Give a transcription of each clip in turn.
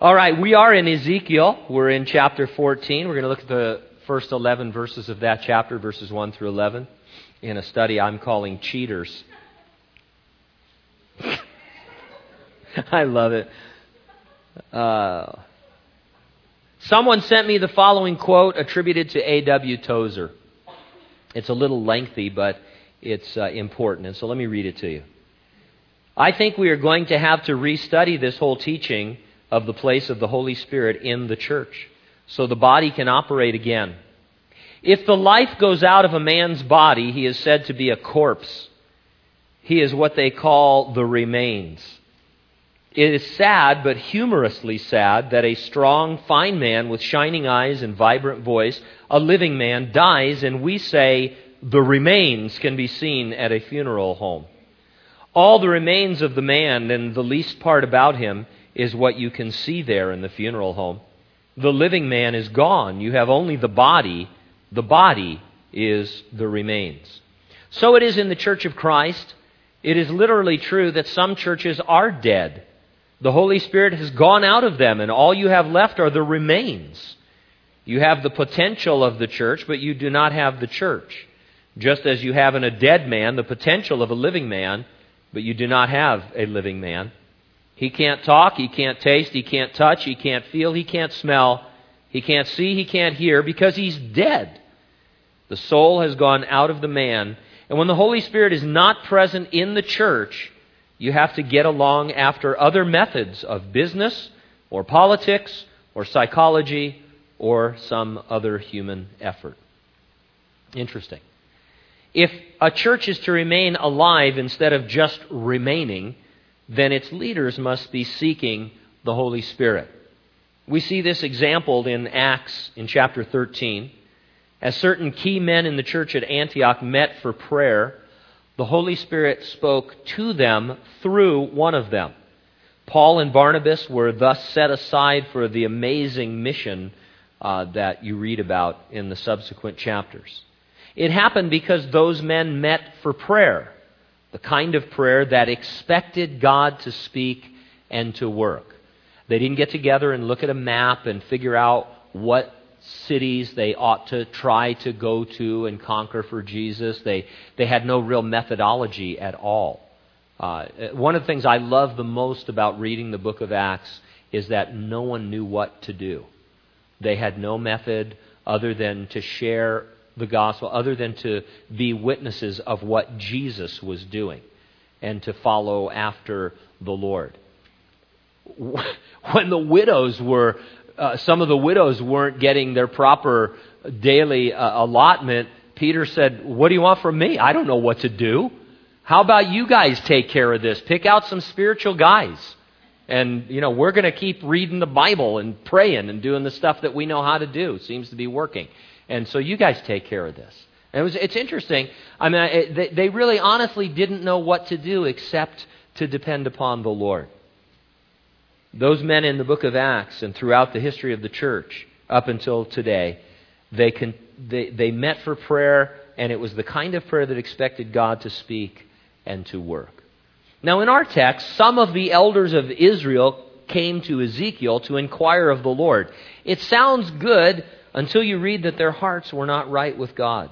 All right, we are in Ezekiel. We're in chapter 14. We're going to look at the first 11 verses of that chapter, verses 1 through 11, in a study I'm calling Cheaters. I love it. Uh, someone sent me the following quote attributed to A.W. Tozer. It's a little lengthy, but it's uh, important. And so let me read it to you. I think we are going to have to restudy this whole teaching of the place of the Holy Spirit in the church so the body can operate again. If the life goes out of a man's body, he is said to be a corpse. He is what they call the remains. It is sad, but humorously sad, that a strong, fine man with shining eyes and vibrant voice, a living man, dies, and we say the remains can be seen at a funeral home. All the remains of the man and the least part about him is what you can see there in the funeral home. The living man is gone. You have only the body. The body is the remains. So it is in the Church of Christ. It is literally true that some churches are dead. The Holy Spirit has gone out of them, and all you have left are the remains. You have the potential of the church, but you do not have the church. Just as you have in a dead man the potential of a living man, but you do not have a living man. He can't talk, he can't taste, he can't touch, he can't feel, he can't smell, he can't see, he can't hear because he's dead. The soul has gone out of the man. And when the Holy Spirit is not present in the church, you have to get along after other methods of business or politics or psychology or some other human effort. Interesting. If a church is to remain alive instead of just remaining, then its leaders must be seeking the Holy Spirit. We see this exampled in Acts in chapter 13. As certain key men in the church at Antioch met for prayer, the Holy Spirit spoke to them through one of them. Paul and Barnabas were thus set aside for the amazing mission uh, that you read about in the subsequent chapters. It happened because those men met for prayer, the kind of prayer that expected God to speak and to work. They didn't get together and look at a map and figure out what cities they ought to try to go to and conquer for Jesus. They, they had no real methodology at all. Uh, one of the things I love the most about reading the book of Acts is that no one knew what to do. They had no method other than to share the gospel, other than to be witnesses of what Jesus was doing and to follow after the Lord. When the widows were uh, some of the widows weren't getting their proper daily uh, allotment, Peter said, What do you want from me? I don't know what to do. How about you guys take care of this? Pick out some spiritual guys. And, you know, we're going to keep reading the Bible and praying and doing the stuff that we know how to do. Seems to be working. And so you guys take care of this. And it was, it's interesting. I mean, it, they, they really honestly didn't know what to do except to depend upon the Lord. Those men in the book of Acts and throughout the history of the church up until today, they, con- they, they met for prayer, and it was the kind of prayer that expected God to speak and to work. Now, in our text, some of the elders of Israel came to Ezekiel to inquire of the Lord. It sounds good until you read that their hearts were not right with God.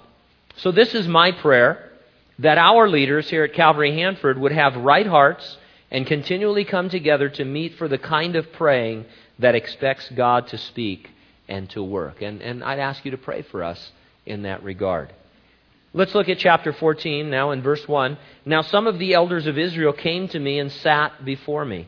So, this is my prayer that our leaders here at Calvary Hanford would have right hearts and continually come together to meet for the kind of praying that expects God to speak and to work. And, and I'd ask you to pray for us in that regard. Let's look at chapter 14 now in verse 1. Now, some of the elders of Israel came to me and sat before me.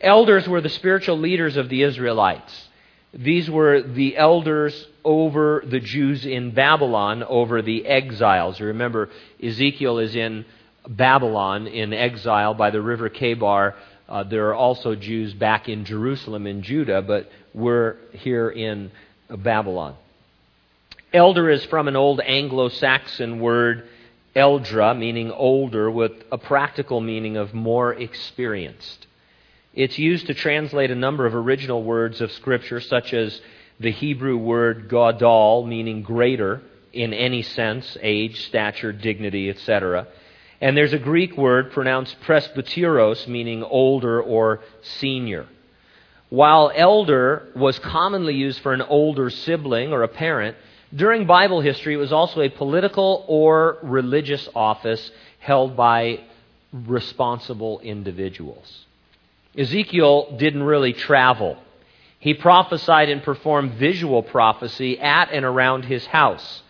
Elders were the spiritual leaders of the Israelites. These were the elders over the Jews in Babylon, over the exiles. Remember, Ezekiel is in Babylon in exile by the river Chebar. Uh, there are also Jews back in Jerusalem in Judah, but we're here in Babylon. Elder is from an old Anglo Saxon word, eldra, meaning older, with a practical meaning of more experienced. It's used to translate a number of original words of Scripture, such as the Hebrew word gadol, meaning greater in any sense, age, stature, dignity, etc. And there's a Greek word pronounced presbyteros, meaning older or senior. While elder was commonly used for an older sibling or a parent, during Bible history it was also a political or religious office held by responsible individuals. Ezekiel didn't really travel. He prophesied and performed visual prophecy at and around his house.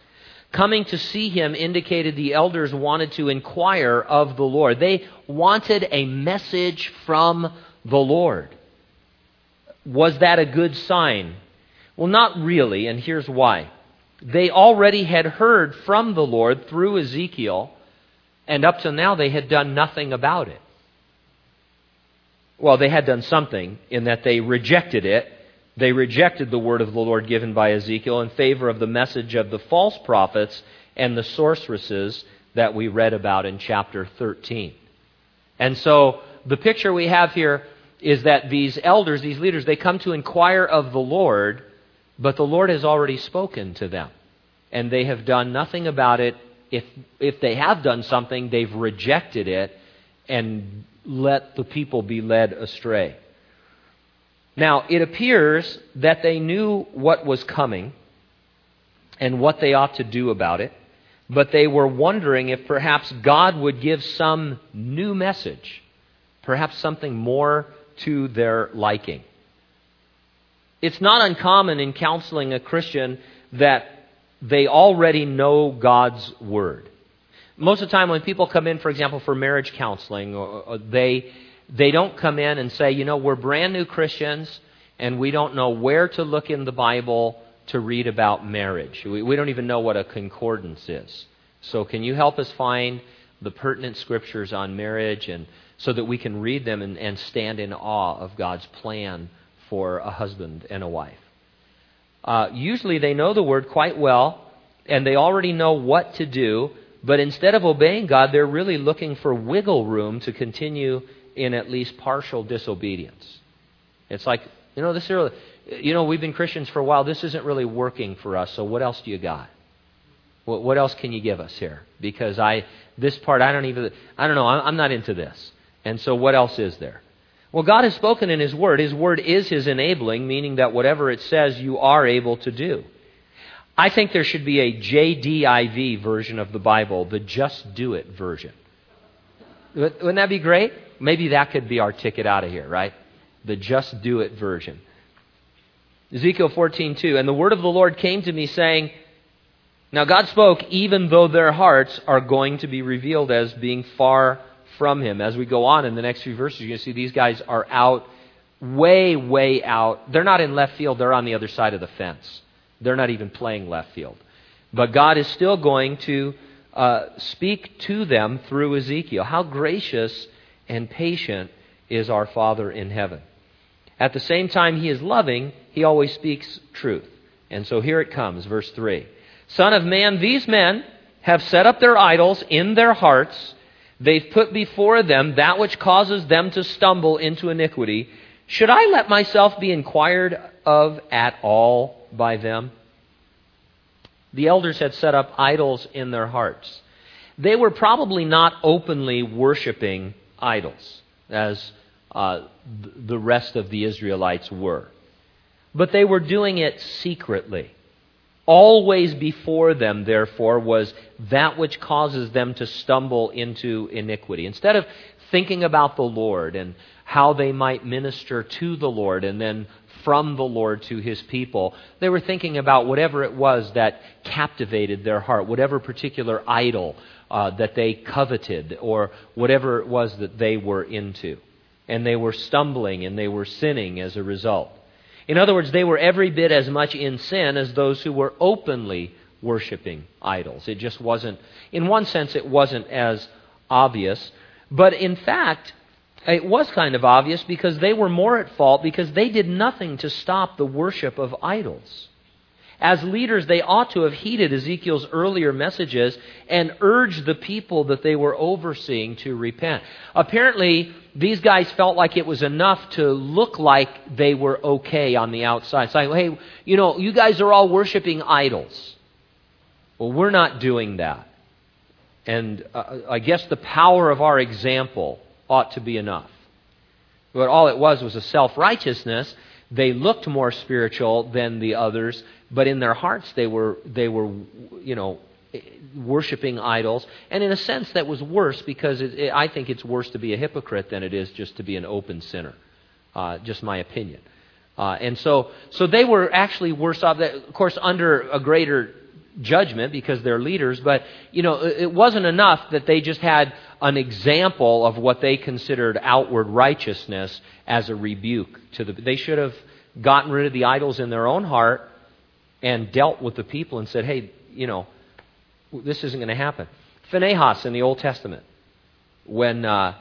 Coming to see him indicated the elders wanted to inquire of the Lord. They wanted a message from the Lord. Was that a good sign? Well, not really, and here's why. They already had heard from the Lord through Ezekiel, and up till now they had done nothing about it. Well, they had done something in that they rejected it they rejected the word of the Lord given by Ezekiel in favor of the message of the false prophets and the sorceresses that we read about in chapter 13. And so the picture we have here is that these elders, these leaders, they come to inquire of the Lord, but the Lord has already spoken to them. And they have done nothing about it. If, if they have done something, they've rejected it and let the people be led astray. Now, it appears that they knew what was coming and what they ought to do about it, but they were wondering if perhaps God would give some new message, perhaps something more to their liking. It's not uncommon in counseling a Christian that they already know God's Word. Most of the time, when people come in, for example, for marriage counseling, they they don't come in and say, you know, we're brand new Christians and we don't know where to look in the Bible to read about marriage. We, we don't even know what a concordance is. So, can you help us find the pertinent scriptures on marriage and so that we can read them and, and stand in awe of God's plan for a husband and a wife? Uh, usually they know the word quite well and they already know what to do, but instead of obeying God, they're really looking for wiggle room to continue in at least partial disobedience. It's like, you know, this really, you know, we've been Christians for a while. This isn't really working for us. So what else do you got? What, what else can you give us here? Because I, this part, I don't even, I don't know. I'm, I'm not into this. And so what else is there? Well, God has spoken in His Word. His Word is His enabling, meaning that whatever it says, you are able to do. I think there should be a JDIV version of the Bible, the Just Do It version. Wouldn't that be great? Maybe that could be our ticket out of here, right? The just do it version. Ezekiel 14:2 And the word of the Lord came to me saying, Now God spoke even though their hearts are going to be revealed as being far from him. As we go on in the next few verses, you're going to see these guys are out way way out. They're not in left field, they're on the other side of the fence. They're not even playing left field. But God is still going to uh, speak to them through Ezekiel. How gracious and patient is our Father in heaven. At the same time, He is loving, He always speaks truth. And so here it comes, verse 3. Son of man, these men have set up their idols in their hearts. They've put before them that which causes them to stumble into iniquity. Should I let myself be inquired of at all by them? The elders had set up idols in their hearts. They were probably not openly worshiping idols, as uh, the rest of the Israelites were. But they were doing it secretly. Always before them, therefore, was that which causes them to stumble into iniquity. Instead of thinking about the Lord and how they might minister to the Lord and then from the Lord to his people, they were thinking about whatever it was that captivated their heart, whatever particular idol uh, that they coveted or whatever it was that they were into. And they were stumbling and they were sinning as a result. In other words, they were every bit as much in sin as those who were openly worshiping idols. It just wasn't, in one sense, it wasn't as obvious. But in fact, it was kind of obvious because they were more at fault because they did nothing to stop the worship of idols. As leaders, they ought to have heeded Ezekiel's earlier messages and urged the people that they were overseeing to repent. Apparently, these guys felt like it was enough to look like they were okay on the outside. Saying, hey, you know, you guys are all worshiping idols. Well, we're not doing that. And uh, I guess the power of our example ought to be enough. But all it was was a self righteousness They looked more spiritual than the others, but in their hearts they were they were you know worshiping idols. And in a sense, that was worse because it, it, I think it's worse to be a hypocrite than it is just to be an open sinner. Uh, just my opinion. Uh, and so, so they were actually worse off. Of course, under a greater judgment because they're leaders. But you know, it wasn't enough that they just had an example of what they considered outward righteousness as a rebuke to the. They should have gotten rid of the idols in their own heart and dealt with the people and said, "Hey, you know, this isn't going to happen. Phinehas in the Old Testament, when uh,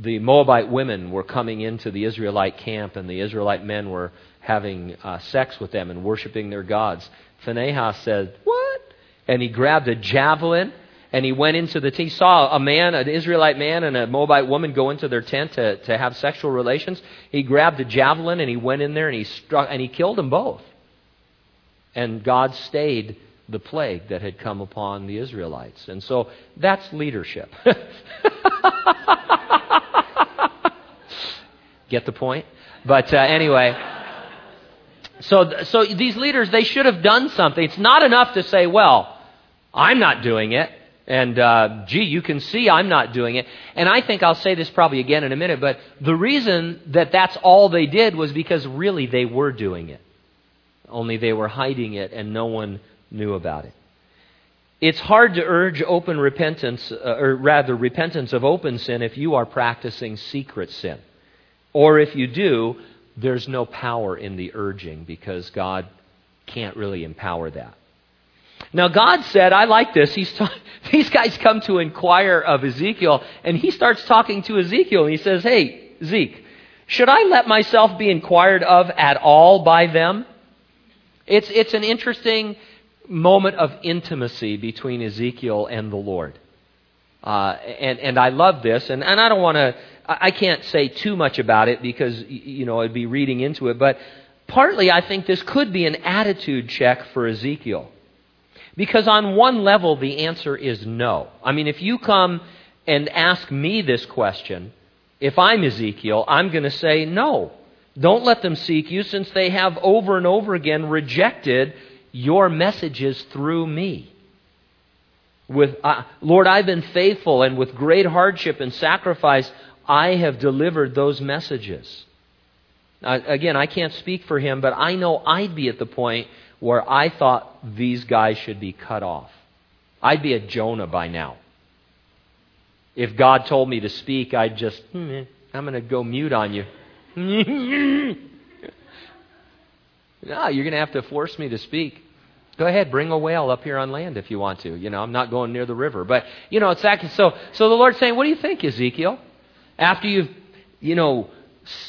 the Moabite women were coming into the Israelite camp and the Israelite men were having uh, sex with them and worshiping their gods, Phinehas said, What? And he grabbed a javelin and he went into the tent. He saw a man, an Israelite man, and a Moabite woman go into their tent to, to have sexual relations. He grabbed a javelin and he went in there and he struck and he killed them both. And God stayed the plague that had come upon the Israelites. And so that's leadership. Get the point? But uh, anyway, so so these leaders they should have done something. It's not enough to say, "Well, I'm not doing it." And uh, gee, you can see I'm not doing it. And I think I'll say this probably again in a minute, but the reason that that's all they did was because really they were doing it. Only they were hiding it and no one knew about it. It's hard to urge open repentance, uh, or rather, repentance of open sin if you are practicing secret sin. Or if you do, there's no power in the urging because God can't really empower that. Now, God said, I like this. He's ta- these guys come to inquire of Ezekiel, and he starts talking to Ezekiel, and he says, Hey, Zeke, should I let myself be inquired of at all by them? It's, it's an interesting moment of intimacy between Ezekiel and the Lord. Uh, and, and I love this, and, and I don't want to, I can't say too much about it because, you know, I'd be reading into it, but partly I think this could be an attitude check for Ezekiel. Because on one level, the answer is no. I mean, if you come and ask me this question, if I'm Ezekiel, I'm going to say no. Don't let them seek you since they have over and over again rejected your messages through me. With, uh, Lord, I've been faithful, and with great hardship and sacrifice, I have delivered those messages. Uh, again, I can't speak for him, but I know I'd be at the point where I thought these guys should be cut off. I'd be a Jonah by now. If God told me to speak, I'd just, hmm, I'm going to go mute on you. No, you're going to have to force me to speak. Go ahead, bring a whale up here on land if you want to. You know, I'm not going near the river. But, you know, it's actually, so, so the Lord's saying, what do you think, Ezekiel? After you've, you know,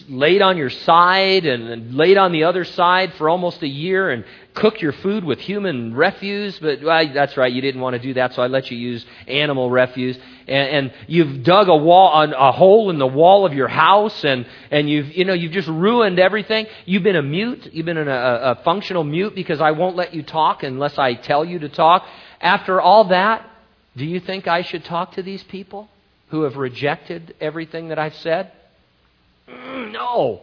laid on your side and laid on the other side for almost a year and cooked your food with human refuse. But well, that's right, you didn't want to do that, so I let you use animal refuse. And, and you've dug a wall, a hole in the wall of your house, and and you've you know you've just ruined everything. You've been a mute. You've been a, a functional mute because I won't let you talk unless I tell you to talk. After all that, do you think I should talk to these people who have rejected everything that I've said? Mm, no.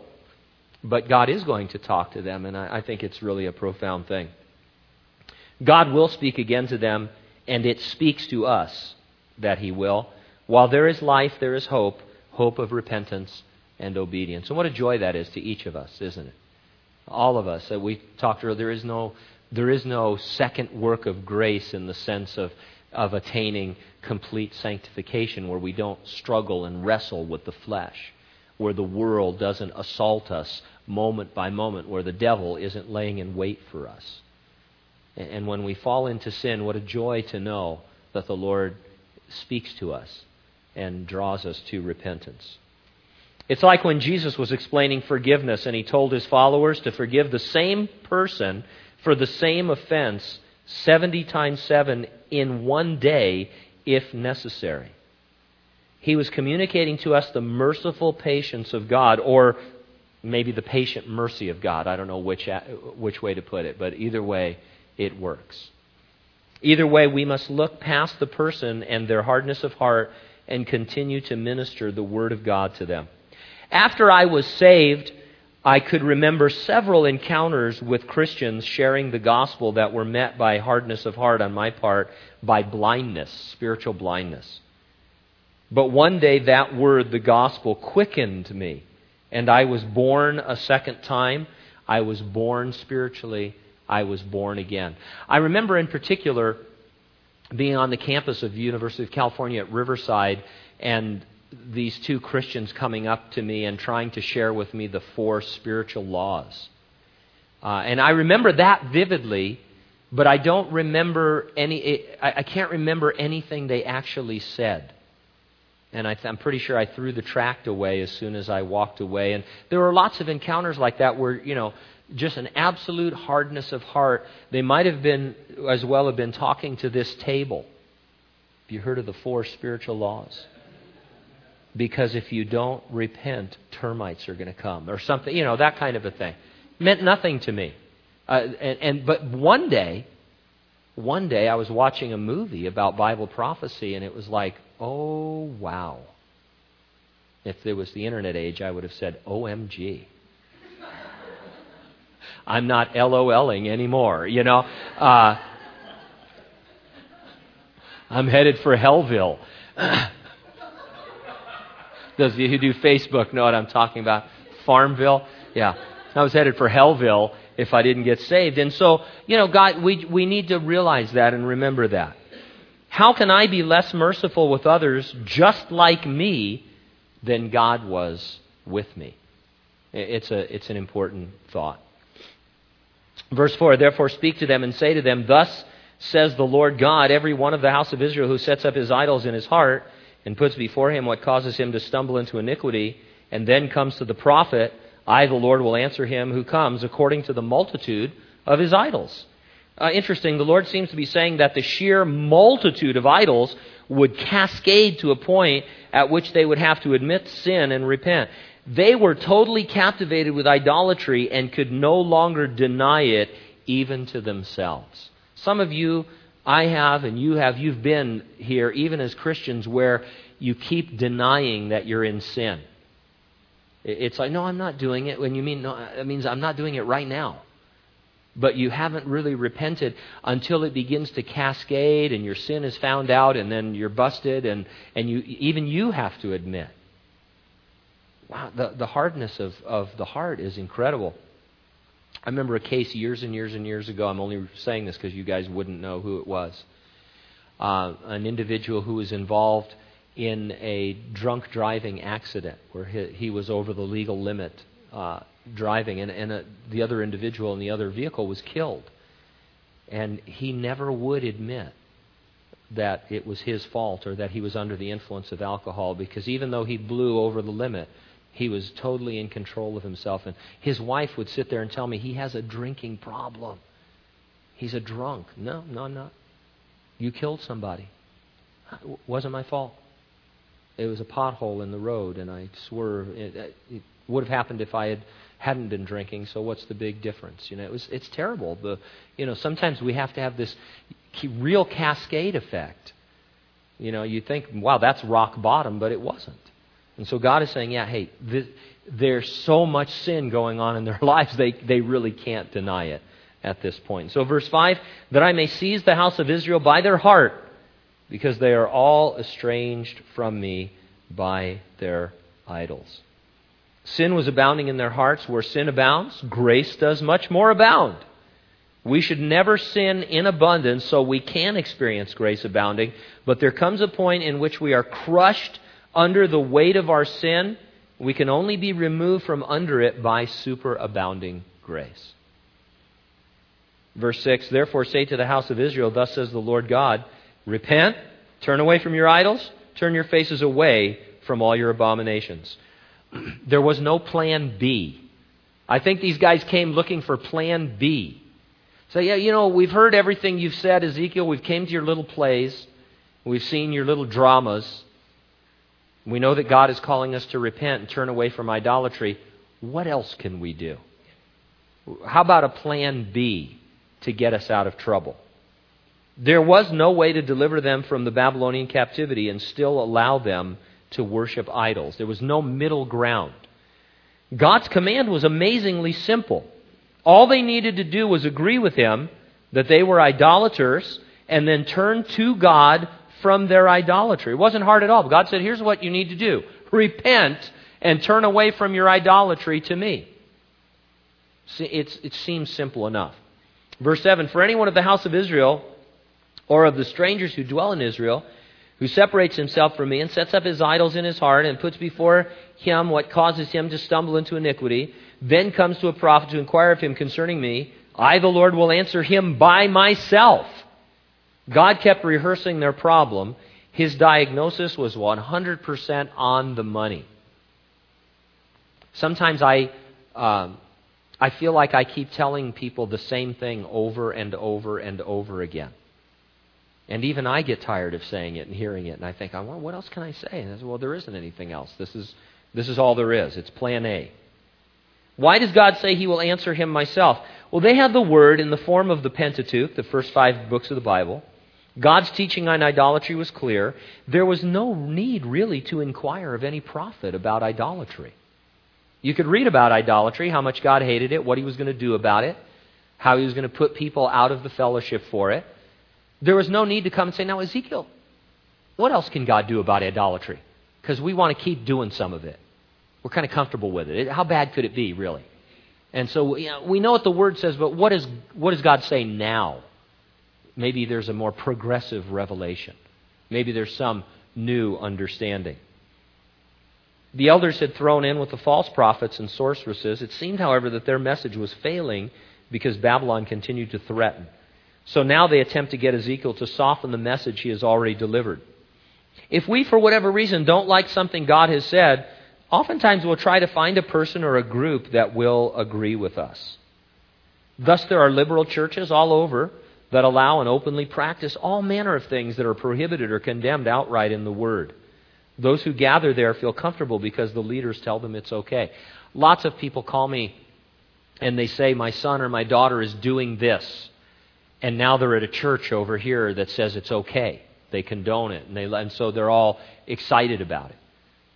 But God is going to talk to them, and I, I think it's really a profound thing. God will speak again to them, and it speaks to us that He will. While there is life, there is hope hope of repentance and obedience. And what a joy that is to each of us, isn't it? All of us. We talked earlier, there is no, there is no second work of grace in the sense of, of attaining complete sanctification where we don't struggle and wrestle with the flesh where the world doesn't assault us moment by moment, where the devil isn't laying in wait for us. And when we fall into sin, what a joy to know that the Lord speaks to us and draws us to repentance. It's like when Jesus was explaining forgiveness and he told his followers to forgive the same person for the same offense 70 times 7 in one day if necessary. He was communicating to us the merciful patience of God, or maybe the patient mercy of God. I don't know which, which way to put it, but either way, it works. Either way, we must look past the person and their hardness of heart and continue to minister the Word of God to them. After I was saved, I could remember several encounters with Christians sharing the gospel that were met by hardness of heart on my part, by blindness, spiritual blindness. But one day that word, the gospel, quickened me, and I was born a second time. I was born spiritually. I was born again. I remember in particular being on the campus of the University of California at Riverside and these two Christians coming up to me and trying to share with me the four spiritual laws. Uh, and I remember that vividly, but I don't remember any, I, I can't remember anything they actually said. And I, am pretty sure I threw the tract away as soon as I walked away. And there were lots of encounters like that where, you know, just an absolute hardness of heart. They might have been, as well, have been talking to this table. Have you heard of the four spiritual laws? Because if you don't repent, termites are going to come or something, you know, that kind of a thing. Meant nothing to me. Uh, and, and but one day, one day I was watching a movie about Bible prophecy, and it was like, oh wow. If there was the internet age, I would have said, OMG. I'm not LOLing anymore, you know. Uh, I'm headed for Hellville. Those of you who do Facebook know what I'm talking about. Farmville. Yeah. I was headed for Hellville if I didn't get saved. And so, you know, God, we, we need to realize that and remember that. How can I be less merciful with others just like me than God was with me? It's, a, it's an important thought. Verse 4 Therefore, speak to them and say to them, Thus says the Lord God, every one of the house of Israel who sets up his idols in his heart and puts before him what causes him to stumble into iniquity, and then comes to the prophet, I, the Lord, will answer him who comes according to the multitude of his idols. Uh, interesting, the Lord seems to be saying that the sheer multitude of idols would cascade to a point at which they would have to admit sin and repent. They were totally captivated with idolatry and could no longer deny it even to themselves. Some of you I have and you have, you've been here, even as Christians, where you keep denying that you're in sin. It's like, no, I'm not doing it. When you mean, no, uh, it means I'm not doing it right now. But you haven't really repented until it begins to cascade and your sin is found out and then you're busted and, and you, even you have to admit. Wow, the, the hardness of, of the heart is incredible. I remember a case years and years and years ago. I'm only saying this because you guys wouldn't know who it was. Uh, an individual who was involved in a drunk driving accident where he, he was over the legal limit uh, driving, and, and a, the other individual in the other vehicle was killed. And he never would admit that it was his fault or that he was under the influence of alcohol because even though he blew over the limit, he was totally in control of himself. And his wife would sit there and tell me, he has a drinking problem. He's a drunk. No, no, I'm not. You killed somebody. It wasn't my fault. It was a pothole in the road, and I swerved. It, it would have happened if I had hadn't been drinking. So what's the big difference? You know, it was it's terrible. The you know sometimes we have to have this real cascade effect. You know, you think, wow, that's rock bottom, but it wasn't. And so God is saying, yeah, hey, this, there's so much sin going on in their lives, they, they really can't deny it at this point. So, verse 5 that I may seize the house of Israel by their heart, because they are all estranged from me by their idols. Sin was abounding in their hearts. Where sin abounds, grace does much more abound. We should never sin in abundance so we can experience grace abounding, but there comes a point in which we are crushed under the weight of our sin, we can only be removed from under it by superabounding grace. Verse 6 Therefore say to the house of Israel, Thus says the Lord God, Repent, turn away from your idols, turn your faces away from all your abominations. there was no plan B. I think these guys came looking for plan B. So, yeah, you know, we've heard everything you've said, Ezekiel. We've came to your little plays. We've seen your little dramas. We know that God is calling us to repent and turn away from idolatry. What else can we do? How about a plan B to get us out of trouble? There was no way to deliver them from the Babylonian captivity and still allow them to worship idols. There was no middle ground. God's command was amazingly simple. All they needed to do was agree with him that they were idolaters and then turn to God from their idolatry. It wasn't hard at all. God said, Here's what you need to do repent and turn away from your idolatry to me. See, it seems simple enough. Verse 7 For anyone of the house of Israel or of the strangers who dwell in Israel, who separates himself from me and sets up his idols in his heart and puts before him what causes him to stumble into iniquity, then comes to a prophet to inquire of him concerning me, I, the Lord, will answer him by myself. God kept rehearsing their problem. His diagnosis was 100% on the money. Sometimes I, um, I feel like I keep telling people the same thing over and over and over again. And even I get tired of saying it and hearing it, and I think, well, what else can I say? And I say, well, there isn't anything else. This is, this is all there is. It's plan A. Why does God say He will answer him myself? Well, they have the Word in the form of the Pentateuch, the first five books of the Bible. God's teaching on idolatry was clear. There was no need really to inquire of any prophet about idolatry. You could read about idolatry, how much God hated it, what He was going to do about it, how He was going to put people out of the fellowship for it. There was no need to come and say, Now, Ezekiel, what else can God do about idolatry? Because we want to keep doing some of it. We're kind of comfortable with it. How bad could it be, really? And so you know, we know what the Word says, but what, is, what does God say now? Maybe there's a more progressive revelation. Maybe there's some new understanding. The elders had thrown in with the false prophets and sorceresses. It seemed, however, that their message was failing because Babylon continued to threaten. So now they attempt to get Ezekiel to soften the message he has already delivered. If we, for whatever reason, don't like something God has said, oftentimes we'll try to find a person or a group that will agree with us. Thus, there are liberal churches all over that allow and openly practice all manner of things that are prohibited or condemned outright in the Word. Those who gather there feel comfortable because the leaders tell them it's okay. Lots of people call me and they say, My son or my daughter is doing this. And now they're at a church over here that says it's okay. They condone it. And, they, and so they're all excited about it.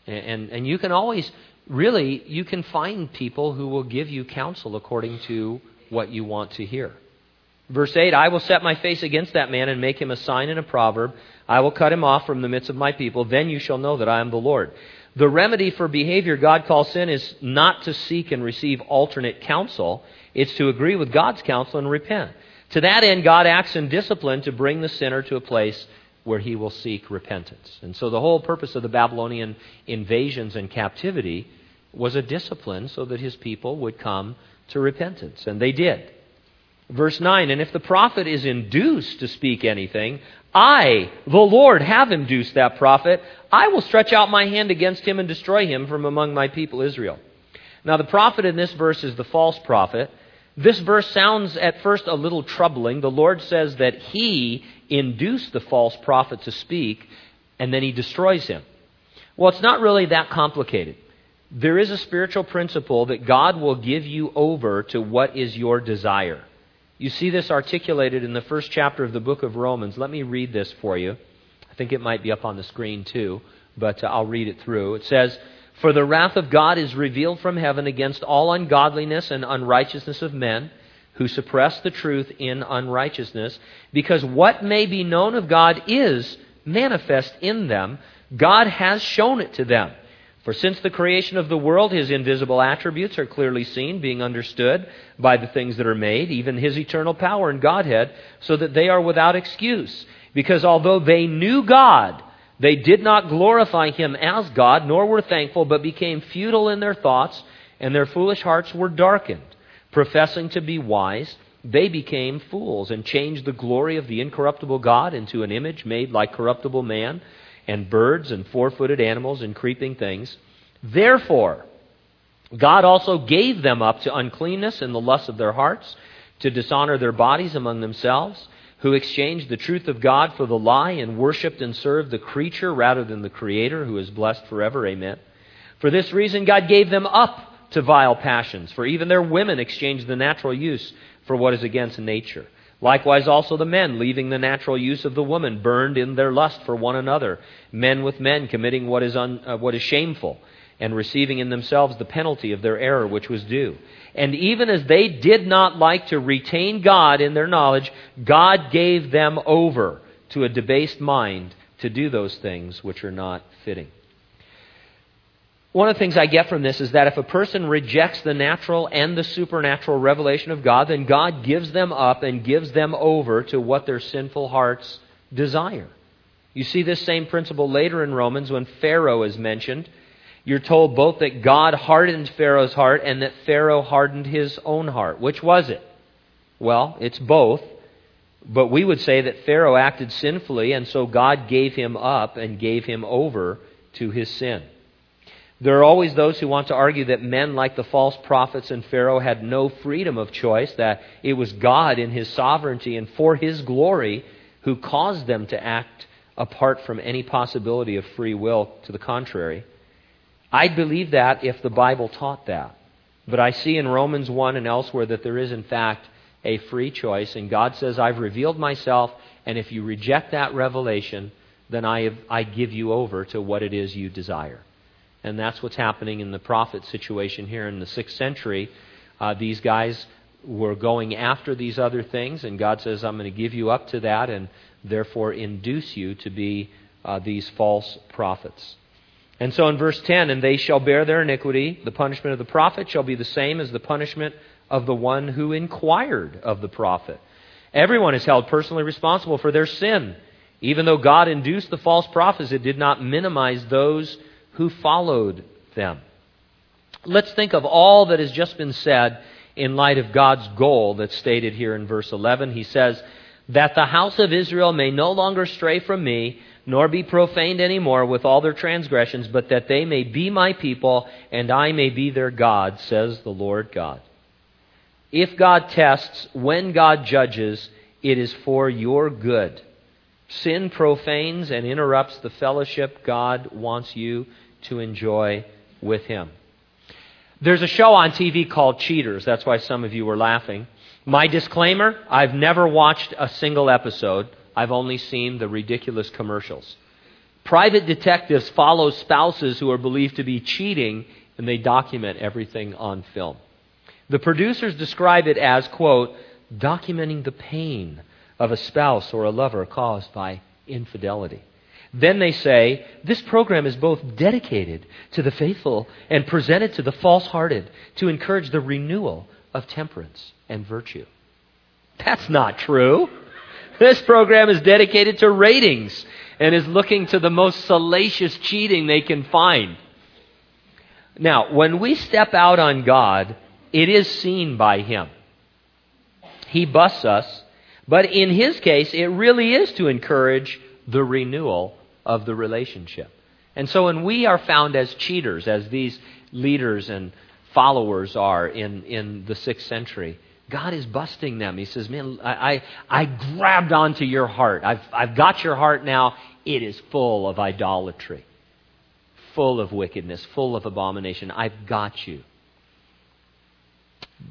And, and, and you can always, really, you can find people who will give you counsel according to what you want to hear. Verse 8 I will set my face against that man and make him a sign and a proverb. I will cut him off from the midst of my people. Then you shall know that I am the Lord. The remedy for behavior God calls sin is not to seek and receive alternate counsel, it's to agree with God's counsel and repent. To that end, God acts in discipline to bring the sinner to a place where he will seek repentance. And so the whole purpose of the Babylonian invasions and captivity was a discipline so that his people would come to repentance. And they did. Verse 9 And if the prophet is induced to speak anything, I, the Lord, have induced that prophet. I will stretch out my hand against him and destroy him from among my people Israel. Now, the prophet in this verse is the false prophet. This verse sounds at first a little troubling. The Lord says that He induced the false prophet to speak, and then He destroys him. Well, it's not really that complicated. There is a spiritual principle that God will give you over to what is your desire. You see this articulated in the first chapter of the book of Romans. Let me read this for you. I think it might be up on the screen too, but uh, I'll read it through. It says, for the wrath of God is revealed from heaven against all ungodliness and unrighteousness of men who suppress the truth in unrighteousness, because what may be known of God is manifest in them. God has shown it to them. For since the creation of the world, his invisible attributes are clearly seen, being understood by the things that are made, even his eternal power and Godhead, so that they are without excuse. Because although they knew God, they did not glorify him as God, nor were thankful, but became futile in their thoughts, and their foolish hearts were darkened. Professing to be wise, they became fools and changed the glory of the incorruptible God into an image made like corruptible man, and birds, and four footed animals, and creeping things. Therefore, God also gave them up to uncleanness and the lust of their hearts, to dishonor their bodies among themselves who exchanged the truth of God for the lie and worshiped and served the creature rather than the Creator, who is blessed forever. Amen. For this reason, God gave them up to vile passions, for even their women exchanged the natural use for what is against nature. Likewise, also the men, leaving the natural use of the woman, burned in their lust for one another, men with men committing what is, un, uh, what is shameful and receiving in themselves the penalty of their error which was due. And even as they did not like to retain God in their knowledge, God gave them over to a debased mind to do those things which are not fitting. One of the things I get from this is that if a person rejects the natural and the supernatural revelation of God, then God gives them up and gives them over to what their sinful hearts desire. You see this same principle later in Romans when Pharaoh is mentioned. You're told both that God hardened Pharaoh's heart and that Pharaoh hardened his own heart. Which was it? Well, it's both. But we would say that Pharaoh acted sinfully, and so God gave him up and gave him over to his sin. There are always those who want to argue that men like the false prophets and Pharaoh had no freedom of choice, that it was God in his sovereignty and for his glory who caused them to act apart from any possibility of free will to the contrary. I'd believe that if the Bible taught that. But I see in Romans 1 and elsewhere that there is, in fact, a free choice. And God says, I've revealed myself, and if you reject that revelation, then I, have, I give you over to what it is you desire. And that's what's happening in the prophet situation here in the 6th century. Uh, these guys were going after these other things, and God says, I'm going to give you up to that and therefore induce you to be uh, these false prophets. And so in verse 10, and they shall bear their iniquity, the punishment of the prophet shall be the same as the punishment of the one who inquired of the prophet. Everyone is held personally responsible for their sin. Even though God induced the false prophets, it did not minimize those who followed them. Let's think of all that has just been said in light of God's goal that's stated here in verse 11. He says, That the house of Israel may no longer stray from me, nor be profaned any more with all their transgressions, but that they may be my people, and I may be their God, says the Lord God. If God tests, when God judges, it is for your good. Sin profanes and interrupts the fellowship God wants you to enjoy with Him. There's a show on TV called Cheaters. That's why some of you were laughing. My disclaimer I've never watched a single episode, I've only seen the ridiculous commercials. Private detectives follow spouses who are believed to be cheating, and they document everything on film. The producers describe it as, quote, documenting the pain of a spouse or a lover caused by infidelity. Then they say, this program is both dedicated to the faithful and presented to the false hearted to encourage the renewal of temperance and virtue. That's not true. This program is dedicated to ratings and is looking to the most salacious cheating they can find. Now, when we step out on God, it is seen by Him. He busts us, but in His case, it really is to encourage the renewal of the relationship. And so when we are found as cheaters, as these leaders and followers are in, in the sixth century, God is busting them. He says, Man, I, I, I grabbed onto your heart. I've, I've got your heart now. It is full of idolatry, full of wickedness, full of abomination. I've got you.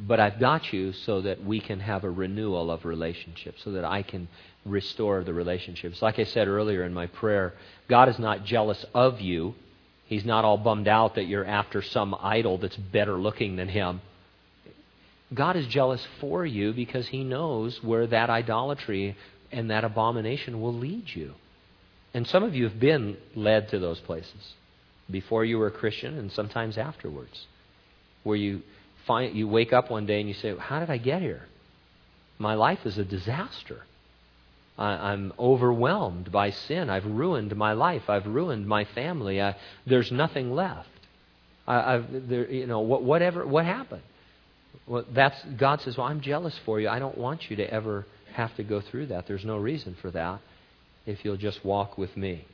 But I've got you so that we can have a renewal of relationship, so that I can restore the relationships. Like I said earlier in my prayer, God is not jealous of you. He's not all bummed out that you're after some idol that's better looking than Him. God is jealous for you because He knows where that idolatry and that abomination will lead you. And some of you have been led to those places before you were a Christian and sometimes afterwards, where you find you wake up one day and you say, "How did I get here? My life is a disaster. I, am overwhelmed by sin. I've ruined my life. I've ruined my family. I, there's nothing left. I, have you know, what, whatever. What happened? Well, that's God says. Well, I'm jealous for you. I don't want you to ever have to go through that. There's no reason for that. If you'll just walk with me.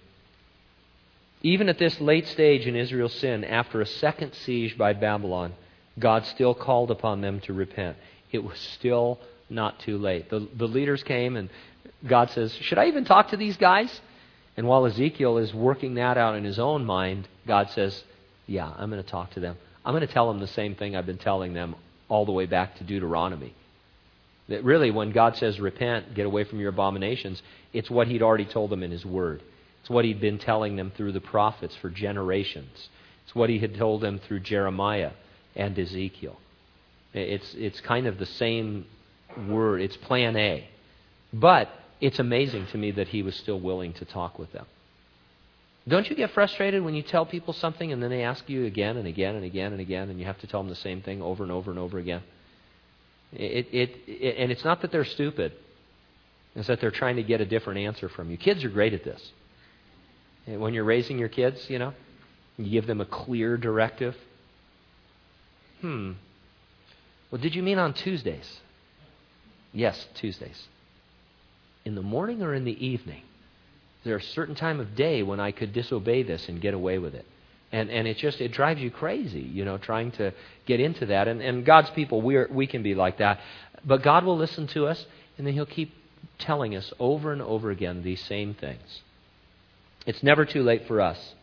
Even at this late stage in Israel's sin, after a second siege by Babylon, God still called upon them to repent. It was still not too late. The, the leaders came and God says, Should I even talk to these guys? And while Ezekiel is working that out in his own mind, God says, Yeah, I'm going to talk to them. I'm going to tell them the same thing I've been telling them all the way back to Deuteronomy. That really, when God says, Repent, get away from your abominations, it's what He'd already told them in His Word. It's what He'd been telling them through the prophets for generations. It's what he had told them through Jeremiah and Ezekiel. It's, it's kind of the same word, it's plan A. But it's amazing to me that he was still willing to talk with them. Don't you get frustrated when you tell people something and then they ask you again and again and again and again and you have to tell them the same thing over and over and over again? It, it, it, and it's not that they're stupid, it's that they're trying to get a different answer from you. Kids are great at this. When you're raising your kids, you know, you give them a clear directive. Hmm. Well, did you mean on Tuesdays? Yes, Tuesdays. In the morning or in the evening? Is there a certain time of day when I could disobey this and get away with it? And, and it just it drives you crazy, you know, trying to get into that. And, and God's people, we are, we can be like that. But God will listen to us, and then He'll keep telling us over and over again these same things. It's never too late for us.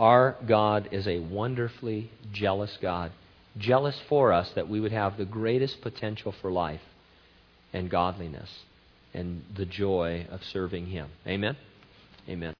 Our God is a wonderfully jealous God, jealous for us that we would have the greatest potential for life and godliness and the joy of serving Him. Amen? Amen.